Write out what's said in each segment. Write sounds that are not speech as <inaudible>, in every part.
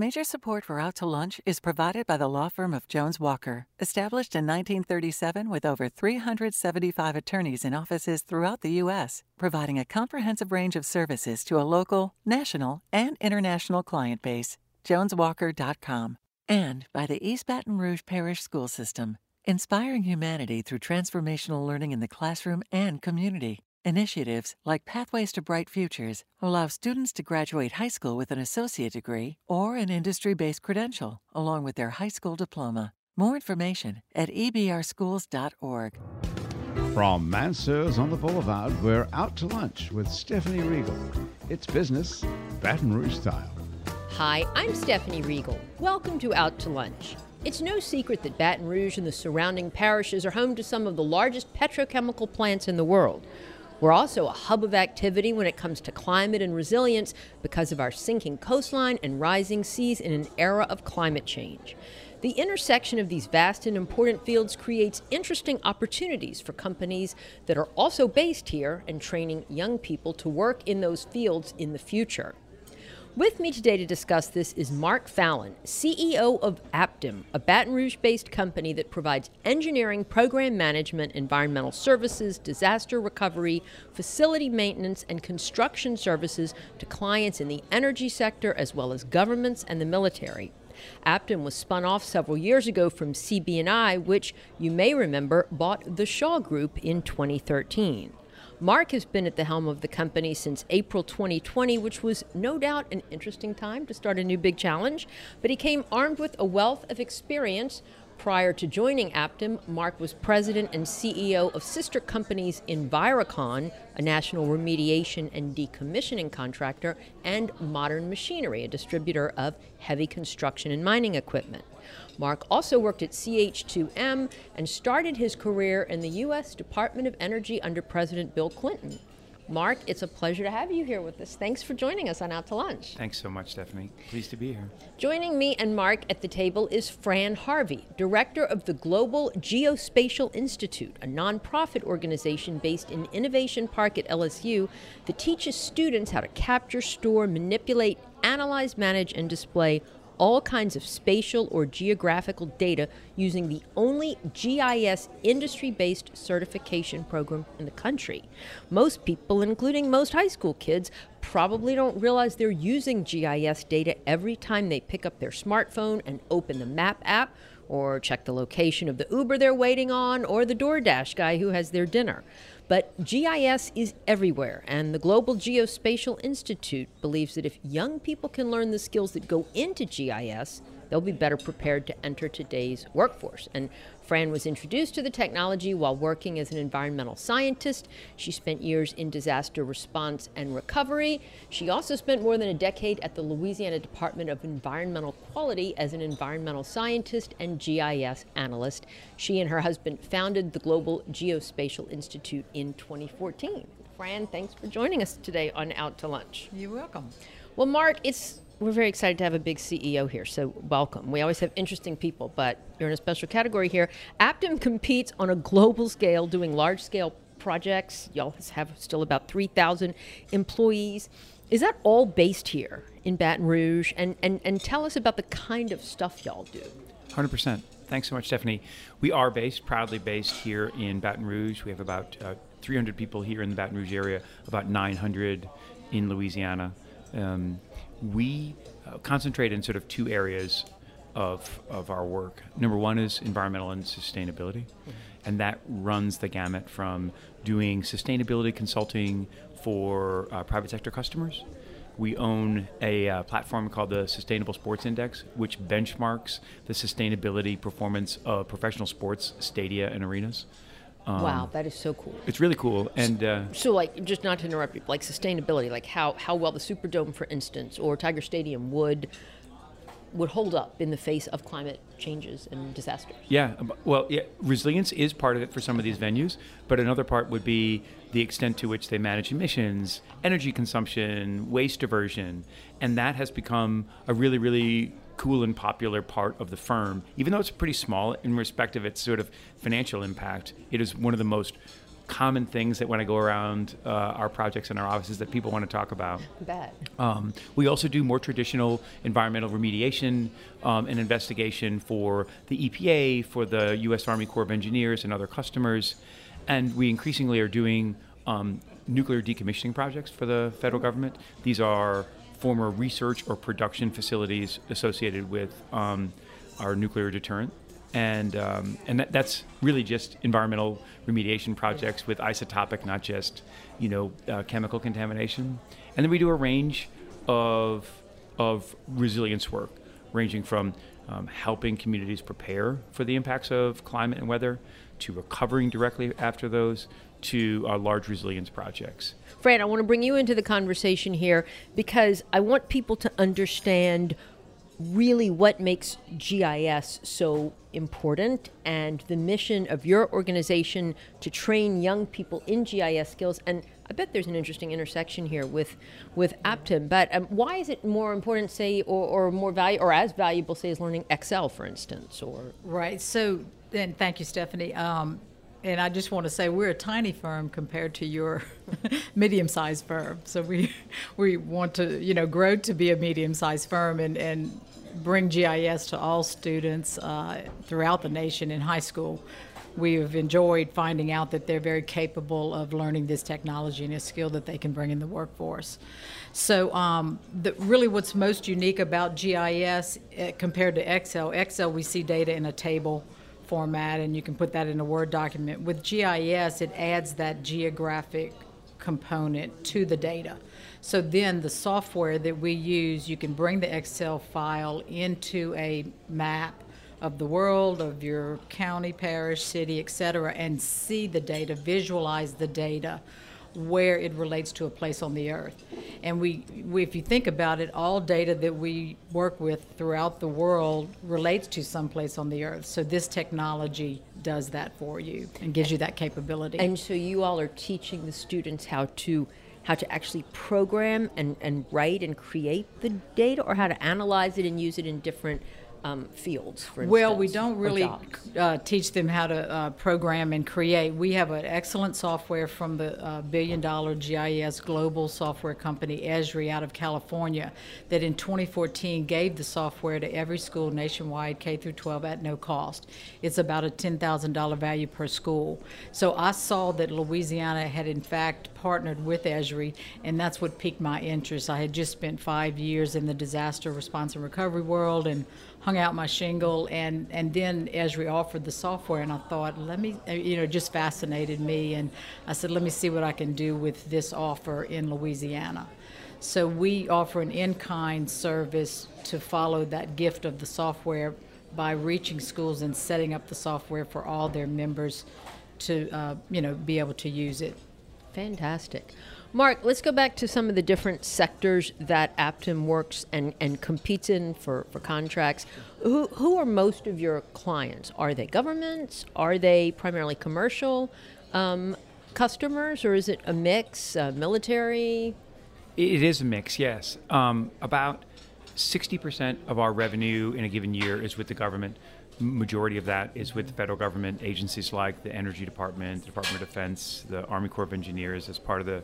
Major support for Out to Lunch is provided by the law firm of Jones Walker, established in 1937 with over 375 attorneys in offices throughout the U.S., providing a comprehensive range of services to a local, national, and international client base. JonesWalker.com. And by the East Baton Rouge Parish School System, inspiring humanity through transformational learning in the classroom and community. Initiatives like Pathways to Bright Futures allow students to graduate high school with an associate degree or an industry based credential, along with their high school diploma. More information at ebrschools.org. From Mansur's on the Boulevard, we're out to lunch with Stephanie Riegel. It's business, Baton Rouge style. Hi, I'm Stephanie Riegel. Welcome to Out to Lunch. It's no secret that Baton Rouge and the surrounding parishes are home to some of the largest petrochemical plants in the world. We're also a hub of activity when it comes to climate and resilience because of our sinking coastline and rising seas in an era of climate change. The intersection of these vast and important fields creates interesting opportunities for companies that are also based here and training young people to work in those fields in the future. With me today to discuss this is Mark Fallon, CEO of Aptim, a Baton Rouge based company that provides engineering, program management, environmental services, disaster recovery, facility maintenance, and construction services to clients in the energy sector as well as governments and the military. Aptim was spun off several years ago from CB&I, which you may remember bought the Shaw Group in 2013. Mark has been at the helm of the company since April 2020, which was no doubt an interesting time to start a new big challenge, but he came armed with a wealth of experience. Prior to joining Aptim, Mark was president and CEO of sister companies Envirocon, a national remediation and decommissioning contractor, and Modern Machinery, a distributor of heavy construction and mining equipment. Mark also worked at CH2M and started his career in the U.S. Department of Energy under President Bill Clinton. Mark, it's a pleasure to have you here with us. Thanks for joining us on Out to Lunch. Thanks so much, Stephanie. Pleased to be here. Joining me and Mark at the table is Fran Harvey, director of the Global Geospatial Institute, a nonprofit organization based in Innovation Park at LSU that teaches students how to capture, store, manipulate, analyze, manage, and display all kinds of spatial or geographical data using the only GIS industry based certification program in the country. Most people, including most high school kids, probably don't realize they're using GIS data every time they pick up their smartphone and open the map app or check the location of the Uber they're waiting on or the DoorDash guy who has their dinner. But GIS is everywhere, and the Global Geospatial Institute believes that if young people can learn the skills that go into GIS, they'll be better prepared to enter today's workforce. And Fran was introduced to the technology while working as an environmental scientist. She spent years in disaster response and recovery. She also spent more than a decade at the Louisiana Department of Environmental Quality as an environmental scientist and GIS analyst. She and her husband founded the Global Geospatial Institute in 2014. Fran, thanks for joining us today on Out to Lunch. You're welcome. Well, Mark, it's we're very excited to have a big CEO here, so welcome. We always have interesting people, but you're in a special category here. Aptim competes on a global scale, doing large scale projects. Y'all have still about 3,000 employees. Is that all based here in Baton Rouge? And, and, and tell us about the kind of stuff y'all do. 100%. Thanks so much, Stephanie. We are based, proudly based here in Baton Rouge. We have about uh, 300 people here in the Baton Rouge area, about 900 in Louisiana. Um, we uh, concentrate in sort of two areas of, of our work. Number one is environmental and sustainability, mm-hmm. and that runs the gamut from doing sustainability consulting for uh, private sector customers. We own a uh, platform called the Sustainable Sports Index, which benchmarks the sustainability performance of professional sports stadia and arenas. Um, wow, that is so cool. It's really cool, and uh, so like just not to interrupt you, like sustainability, like how how well the Superdome, for instance, or Tiger Stadium would would hold up in the face of climate changes and disasters. Yeah, well, yeah, resilience is part of it for some of these venues, but another part would be the extent to which they manage emissions, energy consumption, waste diversion, and that has become a really, really cool and popular part of the firm. Even though it's pretty small in respect of its sort of financial impact, it is one of the most common things that when I go around uh, our projects in our offices that people want to talk about. Bad. Um, we also do more traditional environmental remediation um, and investigation for the EPA, for the U.S. Army Corps of Engineers, and other customers. And we increasingly are doing um, nuclear decommissioning projects for the federal government. These are former research or production facilities associated with um, our nuclear deterrent and um, and that, that's really just environmental remediation projects with isotopic, not just you know uh, chemical contamination. And then we do a range of of resilience work, ranging from um, helping communities prepare for the impacts of climate and weather, to recovering directly after those, to uh, large resilience projects. Fran, I want to bring you into the conversation here because I want people to understand really what makes GIS so important and the mission of your organization to train young people in GIS skills. And I bet there's an interesting intersection here with with Aptim. But um, why is it more important, say, or, or more value, or as valuable, say, as learning Excel, for instance, or right? So, and thank you, Stephanie. Um, and I just want to say we're a tiny firm compared to your <laughs> medium-sized firm. So we we want to you know grow to be a medium-sized firm and and bring GIS to all students uh, throughout the nation in high school. We have enjoyed finding out that they're very capable of learning this technology and a skill that they can bring in the workforce. So, um, the, really, what's most unique about GIS uh, compared to Excel, Excel we see data in a table format and you can put that in a Word document. With GIS, it adds that geographic component to the data. So then the software that we use, you can bring the Excel file into a map of the world, of your county, parish, city, et cetera, and see the data, visualize the data where it relates to a place on the earth. And we, we, if you think about it, all data that we work with throughout the world relates to some place on the earth. So this technology does that for you and gives you that capability. And so you all are teaching the students how to how to actually program and, and write and create the data or how to analyze it and use it in different um, fields, for instance? Well, we don't really uh, teach them how to uh, program and create. We have an excellent software from the uh, billion dollar GIS global software company, Esri, out of California, that in 2014 gave the software to every school nationwide, K through 12, at no cost. It's about a $10,000 value per school. So I saw that Louisiana had, in fact, partnered with Esri, and that's what piqued my interest. I had just spent five years in the disaster response and recovery world and hung out my shingle and and then Esri offered the software and I thought let me uh, you know just fascinated me and I said let me see what I can do with this offer in Louisiana. So we offer an in-kind service to follow that gift of the software by reaching schools and setting up the software for all their members to uh, you know be able to use it. Fantastic. Mark, let's go back to some of the different sectors that Aptim works and, and competes in for, for contracts. Who, who are most of your clients? Are they governments? Are they primarily commercial um, customers, or is it a mix, uh, military? It is a mix, yes. Um, about 60% of our revenue in a given year is with the government majority of that is with the federal government agencies like the Energy Department, the Department of Defense, the Army Corps of Engineers as part of the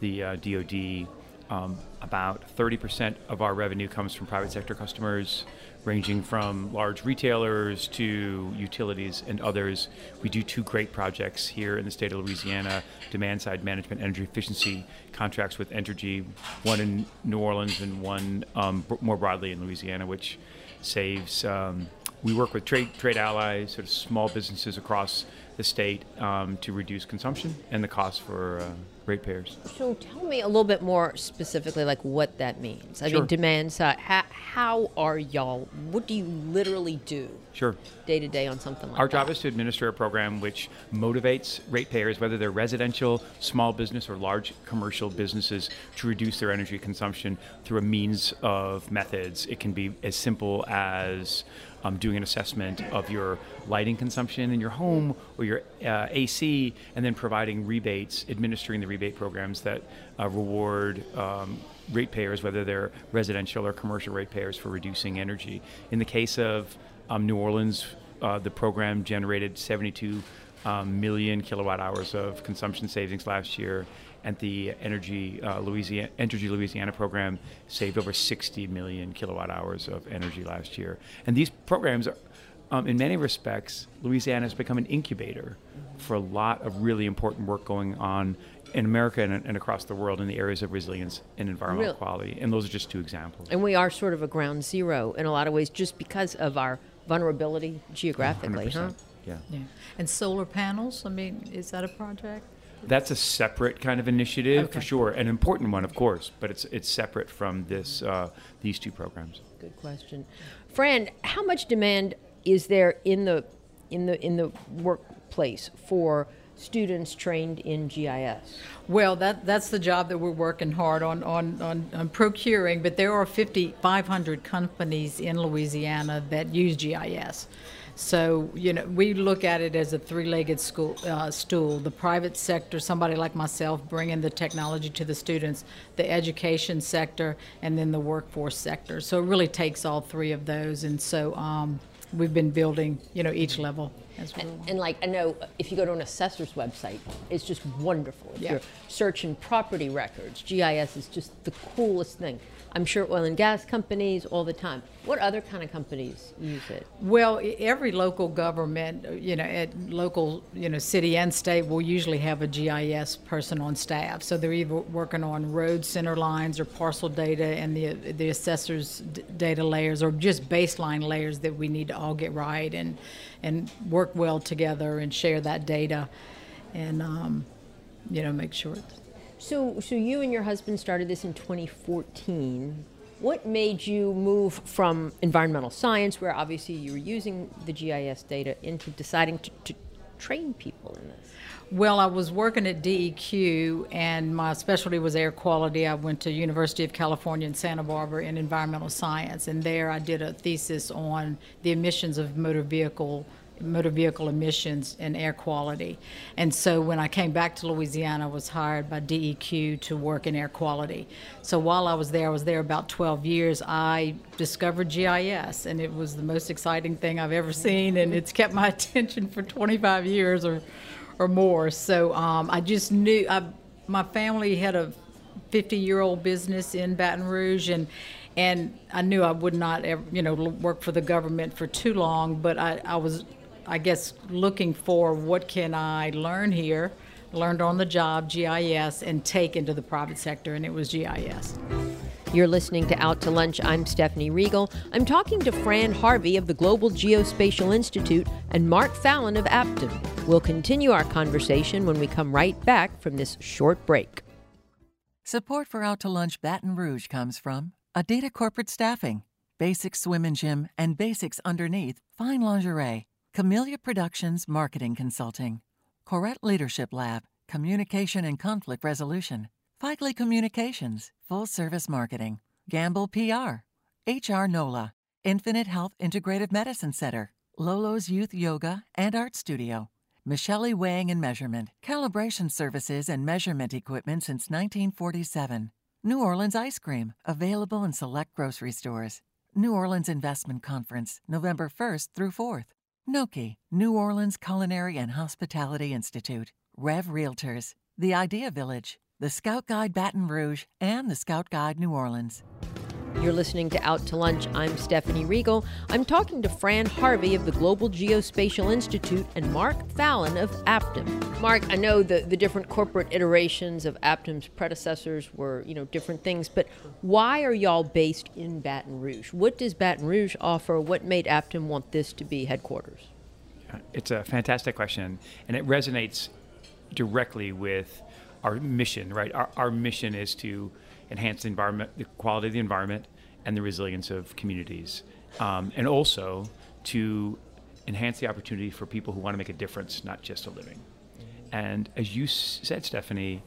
the uh, DoD. Um, about 30% of our revenue comes from private sector customers, ranging from large retailers to utilities and others. We do two great projects here in the state of Louisiana demand side management energy efficiency contracts with Entergy, one in New Orleans and one um, more broadly in Louisiana, which saves. Um, we work with trade trade allies, sort of small businesses across the state um, to reduce consumption and the cost for uh, ratepayers. So tell me a little bit more specifically, like what that means. I sure. mean, demand side. How, how are y'all? What do you literally do? Sure. Day to day on something like Our that. job is to administer a program which motivates ratepayers, whether they're residential, small business, or large commercial businesses, to reduce their energy consumption through a means of methods. It can be as simple as um, doing an assessment of your lighting consumption in your home or your uh, AC, and then providing rebates, administering the rebate programs that uh, reward um, ratepayers, whether they're residential or commercial ratepayers, for reducing energy. In the case of um, New Orleans, uh, the program generated 72 um, million kilowatt hours of consumption savings last year, and the Energy uh, Louisiana Energy Louisiana program saved over 60 million kilowatt hours of energy last year. And these programs are, um, in many respects, Louisiana has become an incubator for a lot of really important work going on in America and, and across the world in the areas of resilience and environmental Real- quality. And those are just two examples. And we are sort of a ground zero in a lot of ways just because of our vulnerability geographically, 100%. Yeah. Yeah. And solar panels, I mean, is that a project? That's a separate kind of initiative for sure, an important one, of course, but it's it's separate from this uh, these two programs. Good question. Fran, how much demand is there in the in the in the workplace for students trained in GIS? Well, that, that's the job that we're working hard on, on, on, on procuring, but there are 5,500 companies in Louisiana that use GIS. So, you know, we look at it as a three-legged school, uh, stool. The private sector, somebody like myself, bringing the technology to the students, the education sector, and then the workforce sector. So it really takes all three of those, and so um, we've been building, you know, each level well. And like I know if you go to an assessor's website, it's just wonderful. If Yeah. you're searching property records, GIS is just the coolest thing. I'm sure oil and gas companies all the time. What other kind of companies use it? Well, every local government, uh, you know, at local, you know, city and state will usually have a GIS person on staff. So they're either working on road center lines or parcel data and the the assessors' d- data layers, or just baseline layers that we need to all get right and and work well together and share that data, and um, you know, make sure. It's, So, so you and your husband started this in 2014. What made you move from environmental science, where obviously you were using the GIS data, into deciding to, to train people in this? Well, I was working at DEQ, and my specialty was air quality. I went to University of California in Santa Barbara in environmental science, and there I did a thesis on the emissions of motor vehicle motor vehicle emissions and air quality. And so when I came back to Louisiana, I was hired by DEQ to work in air quality. So while I was there, I was there about 12 years. I discovered GIS, and it was the most exciting thing I've ever seen, and it's kept my <laughs> attention for 25 years or or more. So um, I just knew I, my family had a 50 year old business in Baton Rouge, and and I knew I would not ever, you know, work for the government for too long. But I, I was, I guess, looking for what can I learn here, learned on the job GIS, and take into the private sector, and it was GIS. You're listening to Out to Lunch. I'm Stephanie Riegel. I'm talking to Fran Harvey of the Global Geospatial Institute and Mark Fallon of Aptim. We'll continue our conversation when we come right back from this short break. Support for Out to Lunch Baton Rouge comes from Adita Corporate Staffing, Basics Swim and Gym, and Basics Underneath, Fine Lingerie, Camellia Productions Marketing Consulting, Corette Leadership Lab, Communication and Conflict Resolution, Fikely Communications, Full Service Marketing, Gamble PR, HR NOLA, Infinite Health Integrative Medicine Center, Lolo's Youth Yoga and Art Studio, Michelle Weighing and Measurement, Calibration Services and Measurement Equipment since 1947. New Orleans Ice Cream, available in select grocery stores. New Orleans Investment Conference, November 1st through 4th. NOCHI, New Orleans Culinary and Hospitality Institute. Rev Realtors, The Idea Village, the Scout Guide Baton Rouge, and the Scout Guide New Orleans. You're listening to Out to Lunch. I'm Stephanie Riegel. I'm talking to Fran Harvey of the Global Geospatial Institute and Mark Fallon of Aptim. Mark, I know the, the different corporate iterations of Aptim's predecessors were, you know, different things, but why are y'all based in Baton Rouge? What does Baton Rouge offer? What made Aptim want this to be headquarters? Uh, it's a fantastic question, and it resonates directly with our mission. Right, our, our mission is to enhance the environment, the quality of the environment, and the resilience of communities, um, and also to enhance the opportunity for people who want to make a difference, not just a living. And as you said, Stephanie,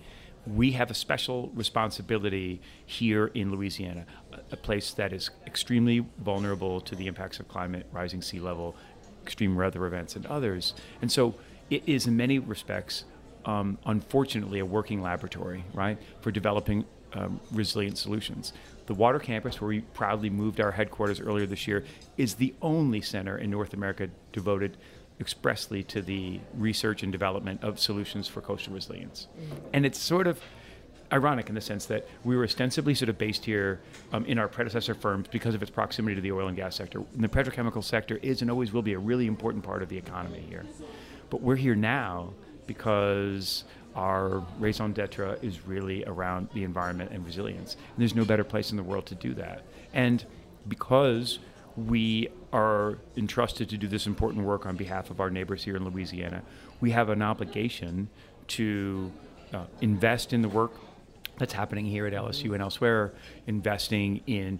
we have a special responsibility here in Louisiana, a, a place that is extremely vulnerable to the impacts of climate, rising sea level, extreme weather events, and others. And so it is, in many respects, um, unfortunately, a working laboratory, right, for developing um, resilient solutions. The Water Campus, where we proudly moved our headquarters earlier this year, is the only center in North America devoted expressly to the research and development of solutions for coastal resilience. And it's sort of ironic in the sense that we were ostensibly sort of based here um, in our predecessor firms because of its proximity to the oil and gas sector. And the petrochemical sector is and always will be a really important part of the economy here. But we're here now because our raison d'etre is really around the environment and resilience. And there's no better place in the world to do that. And because we are entrusted to do this important work on behalf of our neighbors here in Louisiana, we have an obligation to uh, invest in the work that's happening here at LSU and elsewhere, investing in,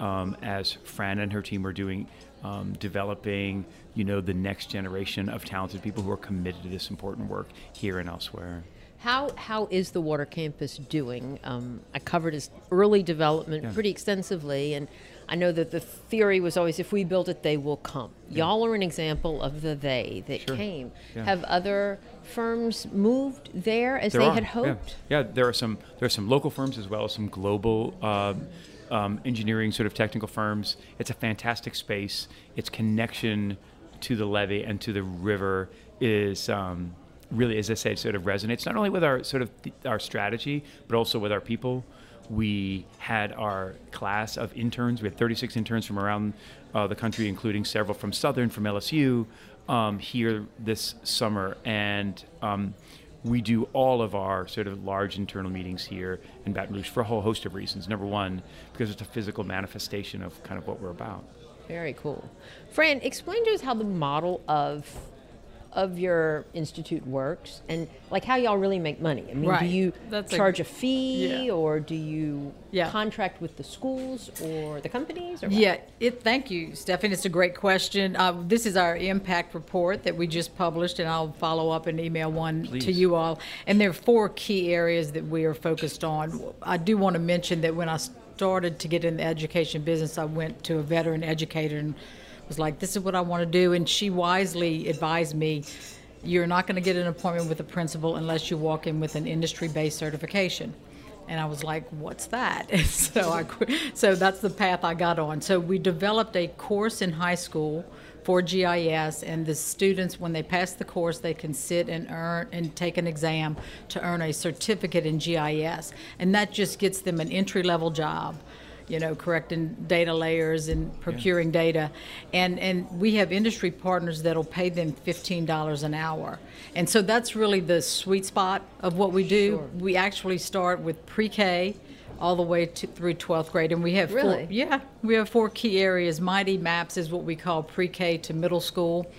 um, as Fran and her team are doing, um, developing, you know, the next generation of talented people who are committed to this important work here and elsewhere. How how is the water campus doing? Um, I covered its early development Yeah. pretty extensively, and I know that the theory was always if we build it, they will come. Y'all are an example of the they that Sure. came. Yeah. Have other firms moved there as There they are, had hoped? Yeah. there are some there are some local firms as well as some global um, um, engineering sort of technical firms. It's a fantastic space. Its connection to the levee and to the river is. Um, Really, as I said, sort of resonates not only with our sort of th- our strategy, but also with our people. We had our class of interns. We had 36 interns from around uh, the country, including several from Southern, from LSU, um, here this summer, and um, we do all of our sort of large internal meetings here in Baton Rouge for a whole host of reasons. Number one, because it's a physical manifestation of kind of what we're about. Very cool. Fran, explain to us how the model of of your institute works and like how y'all really make money. I mean, do you That's charge a, fee yeah. or do you Yeah. contract with the schools or the companies or what? Yeah, it, thank you, Stephanie. It's a great question. Uh, this is our impact report that we just published, and I'll follow up and email one to you all. And there are four key areas that we are focused on. I do want to mention that when I started to get in the education business, I went to a veteran educator and was like, this is what I want to do. And she wisely advised me, you're not going to get an appointment with a principal unless you walk in with an industry-based certification. And I was like, "What's that?" <laughs> And so I, so that's the path I got on. So we developed a course in high school for GIS, and the students, when they pass the course, they can sit and earn and take an exam to earn a certificate in GIS, and that just gets them an entry-level job you know, correcting data layers and procuring data. And, and we have industry partners that'll pay them $15 an hour. And so that's really the sweet spot of what we do. We actually start with pre-K all the way to, through 12th grade. And we have Really? four, yeah, we have four key areas. Mighty Maps is what we call pre-K to middle school.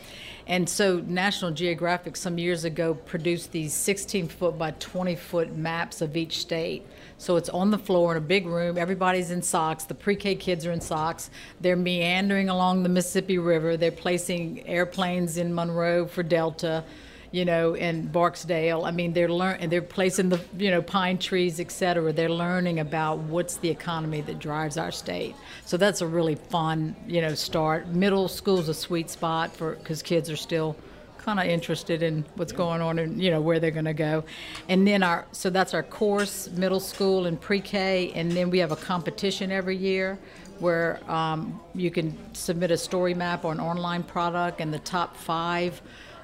And so National Geographic some years ago produced these 16 foot by 20 foot maps of each state. So it's on the floor in a big room. Everybody's in socks. The pre-K kids are in socks. They're meandering along the Mississippi River. They're placing airplanes in Monroe for Delta, you know, in Barksdale. I mean, they're learn they're placing the you know pine trees, et cetera. They're learning about what's the economy that drives our state. So that's a really fun you know start. Middle school's a sweet spot for because kids are still kind of interested in what's going on and you know where they're going to go. And then our so that's our course middle school and pre-k and then we have a competition every year where um, you can submit a story map or an online product and the top five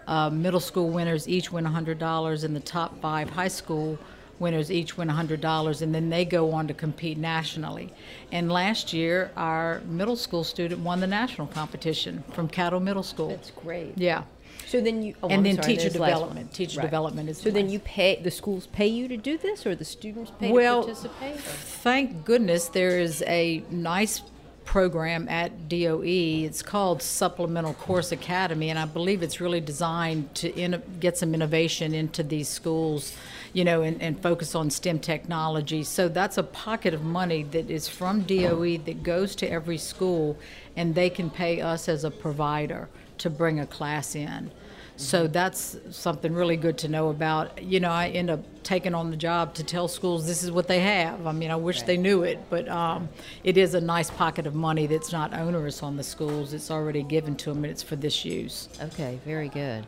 uh, middle school winners each win $100 and the top five high school winners each win $100 and then they go on to compete nationally. And last year our middle school student won the national competition from cattle middle school. That's great. yeah So then you oh, And I'm then sorry, teacher the development. Teacher Right. development is So then last. you pay the schools pay you to do this, or the students pay well, to participate? or- thank goodness there is a nice program at DOE. It's called Supplemental Course Academy, and I believe it's really designed to in, get some innovation into these schools, you know, and, and focus on STEM technology. So that's a pocket of money that is from DOE that goes to every school, and they can pay us as a provider to bring a class in. So that's something really good to know about. You know, I end up taking on the job to tell schools this is what they have. I mean, I wish they knew it, but um, it is a nice pocket of money that's not onerous on the schools. It's already given to them, and it's for this use. Okay, very good.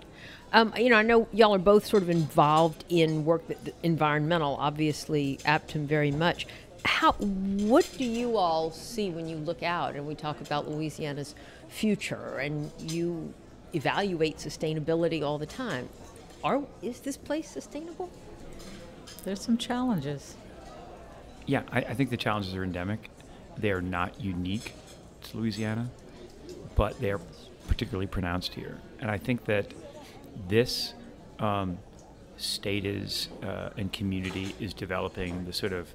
Um, you know, I know y'all are both sort of involved in work that, that environmental, obviously, Aptim very much. How, what do you all see when you look out and we talk about Louisiana's future and you evaluate sustainability all the time. Are is this place sustainable? There's some challenges. Yeah, I, I think the challenges are endemic. They're not unique to Louisiana, but they're particularly pronounced here. And I think that this um, state is uh, and community is developing the sort of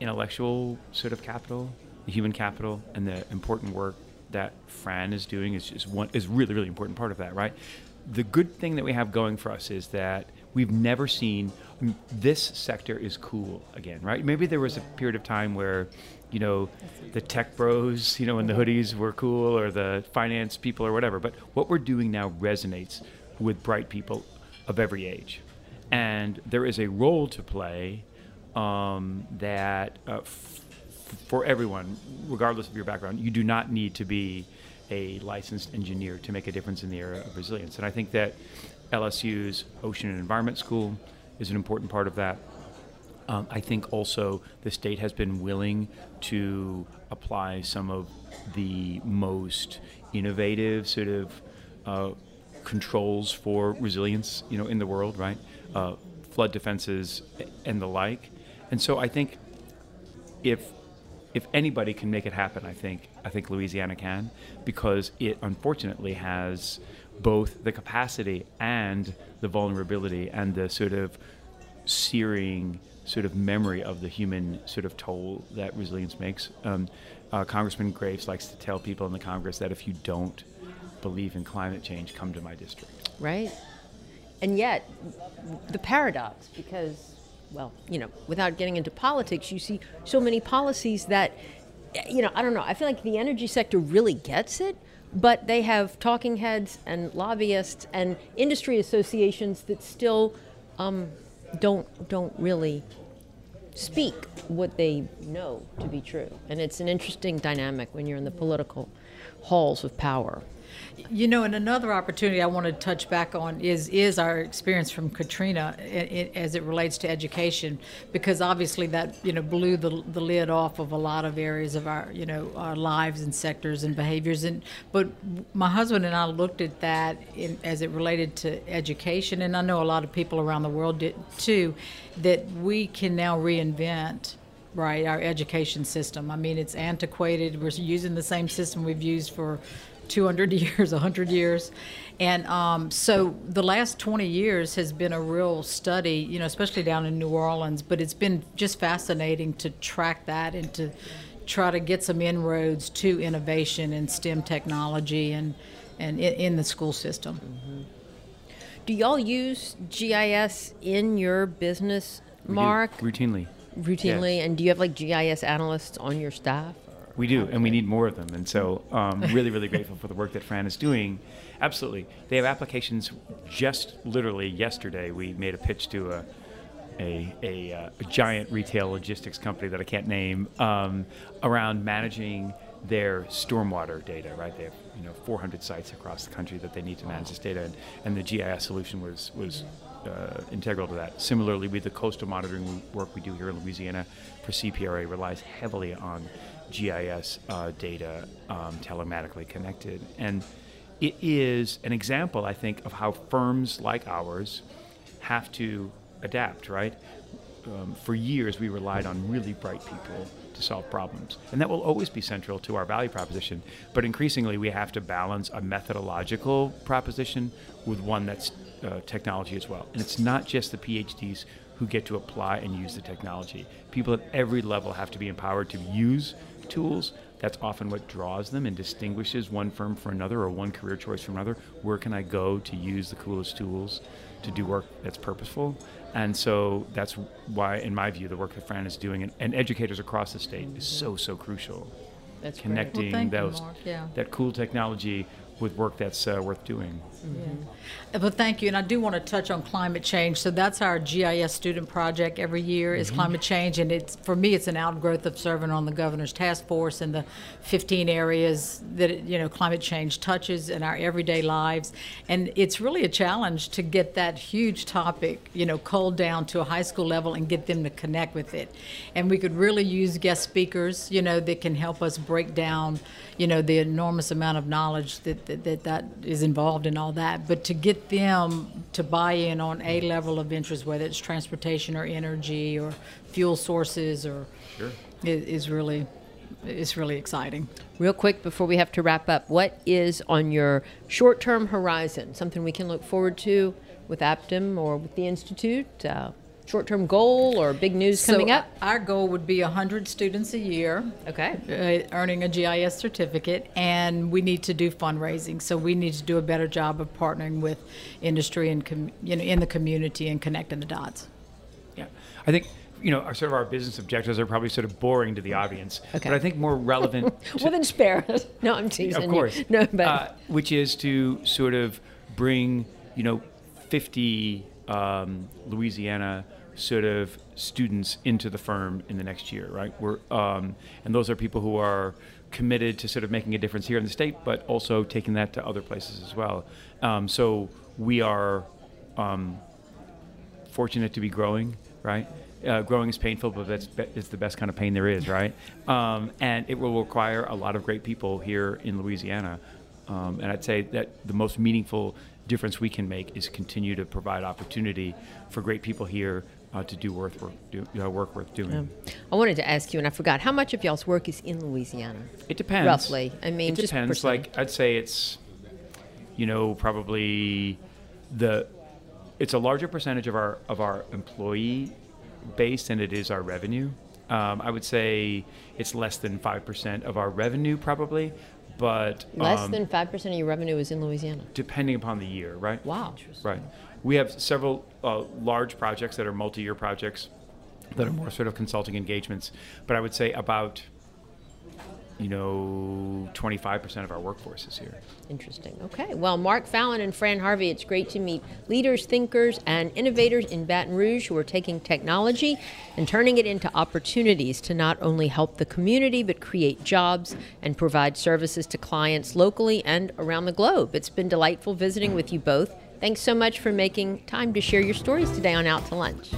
intellectual sort of capital, the human capital, and the important work that Fran is doing is just one is really really important part of that, right? The good thing that we have going for us is that we've never seen this sector is cool again, right? Maybe there was a period of time where, you know, the tech bros, you know, and the hoodies were cool, or the finance people, or whatever. But what we're doing now resonates with bright people of every age, and there is a role to play um, that uh, for everyone, regardless of your background, you do not need to be a licensed engineer to make a difference in the area of resilience. And I think that LSU's Ocean and Environment School is an important part of that. Um, I think also the state has been willing to apply some of the most innovative sort of uh, controls for resilience, you know, in the world, right? Uh, flood defenses and the like. And so I think if if anybody can make it happen, I think I think Louisiana can because it unfortunately has both the capacity and the vulnerability and the sort of searing sort of memory of the human sort of toll that resilience makes. Um, uh, Congressman Graves likes to tell people in the Congress that if you don't believe in climate change, come to my district. Right. And yet, the paradox, because, well, you know, without getting into politics, you see so many policies that, you know, I don't know, I feel like the energy sector really gets it, but they have talking heads and lobbyists and industry associations that still um, don't don't really speak what they know to be true. And it's an interesting dynamic when you're in the political halls of power. You know, and another opportunity I want to touch back on is is our experience from Katrina as it relates to education, because obviously that you know blew the, the lid off of a lot of areas of our you know our lives and sectors and behaviors. And but my husband and I looked at that in, as it related to education, and I know a lot of people around the world did too, that we can now reinvent right our education system i mean it's antiquated we're using the same system we've used for 200 <laughs> years, 100 years. And um, so the last 20 years has been a real study, you know, especially down in New Orleans, but it's been just fascinating to track that and to try to get some inroads to innovation and STEM technology and, and in, in the school system. Mm-hmm. Do y'all use GIS in your business, Mark? routinely. Routinely, yes. and do you have like GIS analysts on your staff? We do, and we need more of them. And so, um, <laughs> really, really grateful for the work that Fran is doing. Absolutely, they have applications. Just literally yesterday, we made a pitch to a a, a, uh, a giant retail logistics company that I can't name um, around managing their stormwater data. Right, they have you know 400 sites across the country that they need to manage this data, and, and the GIS solution was was uh, integral to that. Similarly, with the coastal monitoring work we do here in Louisiana for CPRA relies heavily on GIS uh, data um, telematically connected. And it is an example, I think, of how firms like ours have to adapt, right? Um, for years, we relied on really bright people to solve problems. And that will always be central to our value proposition. But increasingly, we have to balance a methodological proposition with one that's uh, technology as well. And it's not just the PhDs who get to apply and use the technology. People at every level have to be empowered to use tools. That's often what draws them and distinguishes one firm from another or one career choice from another. Where can I go to use the coolest tools to do work that's purposeful? And so that's why, in my view, the work that Fran is doing and, and educators across the state is so, so crucial. That's connecting well, those yeah. that cool technology with work that's uh, worth doing. Mm-hmm. Yeah. Well, thank you. And I do want to touch on climate change. So that's our GIS student project every year is mm-hmm. climate change, and it's for me it's an outgrowth of serving on the governor's task force and the 15 areas that you know climate change touches in our everyday lives. And it's really a challenge to get that huge topic you know culled down to a high school level and get them to connect with it. And we could really use guest speakers you know that can help us break down you know the enormous amount of knowledge that that, that that is involved in all that. But to get them to buy in on a level of interest, whether it's transportation or energy or fuel sources, or Sure. is, is really is really exciting. Real quick before we have to wrap up, what is on your short term horizon? Something we can look forward to with Aptim or with the Institute? Uh, short term goal or big news coming up? Our goal would be 100 students a year. Okay. Uh, earning a GIS certificate, and we need to do fundraising. So we need to do a better job of partnering with industry and com- you know in the community and connecting the dots. Yeah, I think you know our sort of our business objectives are probably sort of boring to the audience, Okay. but I think more relevant. to- <laughs> well, then spare us. <laughs> No, I'm teasing of you. course. No, but uh, which is to sort of bring you know 50 um, Louisiana sort of students into the firm in the next year, right? We're um, and those are people who are committed to sort of making a difference here in the state, but also taking that to other places as well. Um, so we are um, fortunate to be growing, right? Uh, growing is painful, but that's be- it's the best kind of pain there is, right? Um, and it will require a lot of great people here in Louisiana. Um, and I'd say that the most meaningful difference we can make is continue to provide opportunity for great people here uh, to do worth work, do, uh, work worth doing. I wanted to ask you, and I forgot, how much of y'all's work is in Louisiana? It depends. Roughly. I mean, it just depends. Like I'd say it's, you know, probably the, it's a larger percentage of our of our employee base than it is our revenue. Um, I would say it's less than five percent of our revenue, probably, but Less um, than 5% of your revenue is in Louisiana. depending upon the year, right? Wow. Right. We have several uh, large projects that are multi-year projects that are more sort of consulting engagements, but I would say about, you know, 25% of our workforce is here. Interesting. Okay. Well, Mark Fallon and Fran Harvey, it's great to meet leaders, thinkers, and innovators in Baton Rouge who are taking technology and turning it into opportunities to not only help the community, but create jobs and provide services to clients locally and around the globe. It's been delightful visiting with you both. Thanks so much for making time to share your stories today on Out to Lunch.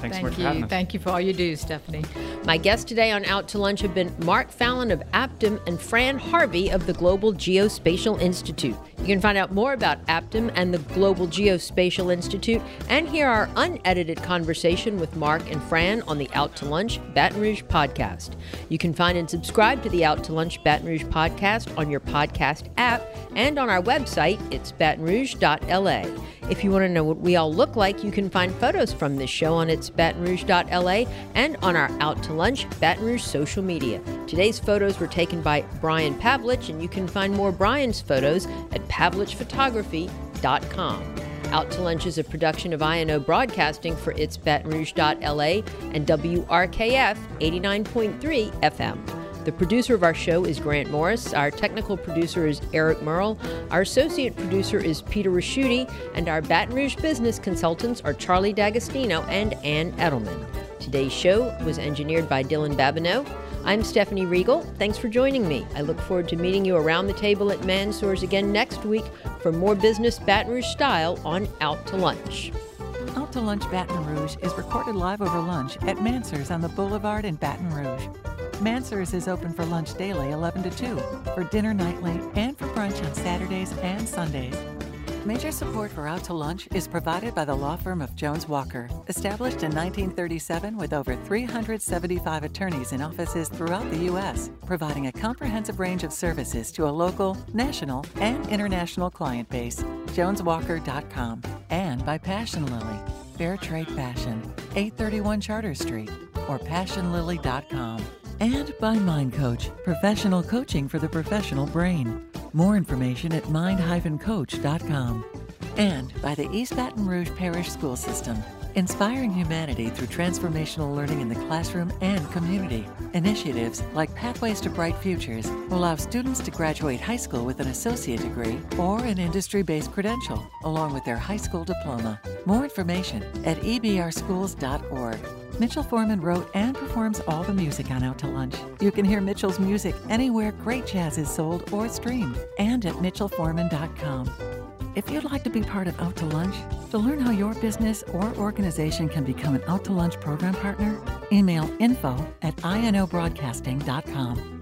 Thanks Thank for having you. us. Thank you for all you do, Stephanie. My guests today on Out to Lunch have been Mark Fallon of Aptim and Fran Harvey of the Global Geospatial Institute. You can find out more about Aptim and the Global Geospatial Institute and hear our unedited conversation with Mark and Fran on the Out to Lunch Baton Rouge podcast. You can find and subscribe to the Out to Lunch Baton Rouge podcast on your podcast app and on our website, it's batonrouge.la. If you want to know what we all look like, you can find photos from this show on its batonrouge.la and on our Out to Lunch Baton Rouge social media. Today's photos were taken by Brian Pavlich, and you can find more Brian's photos at pavlichphotography.com. Out to Lunch is a production of INO Broadcasting for its Baton Rouge.la and WRKF 89.3 FM. The producer of our show is Grant Morris. Our technical producer is Eric Merle. Our associate producer is Peter Raschuti. And our Baton Rouge business consultants are Charlie D'Agostino and Ann Edelman. Today's show was engineered by Dylan Babineau. I'm Stephanie Riegel. Thanks for joining me. I look forward to meeting you around the table at Mansour's again next week for more business Baton Rouge style on Out to Lunch. Out to Lunch Baton Rouge is recorded live over lunch at Mansour's on the Boulevard in Baton Rouge. Mansour's is open for lunch daily 11 to 2, for dinner nightly, and for brunch on Saturdays and Sundays. Major support for Out to Lunch is provided by the law firm of Jones Walker, established in 1937 with over 375 attorneys in offices throughout the U.S., providing a comprehensive range of services to a local, national, and international client base. JonesWalker.com. And by Passion Lily, Fair Trade Fashion, 831 Charter Street, or PassionLily.com. And by Mind Coach, professional coaching for the professional brain. More information at mind-coach.com. And by the East Baton Rouge Parish School System, inspiring humanity through transformational learning in the classroom and community. Initiatives like Pathways to Bright Futures will allow students to graduate high school with an associate degree or an industry based credential, along with their high school diploma. More information at ebrschools.org. Mitchell Foreman wrote and performs all the music on Out to Lunch. You can hear Mitchell's music anywhere great jazz is sold or streamed, and at mitchellforeman.com. If you'd like to be part of Out to Lunch, to learn how your business or organization can become an Out to Lunch program partner, email info at inobroadcasting.com.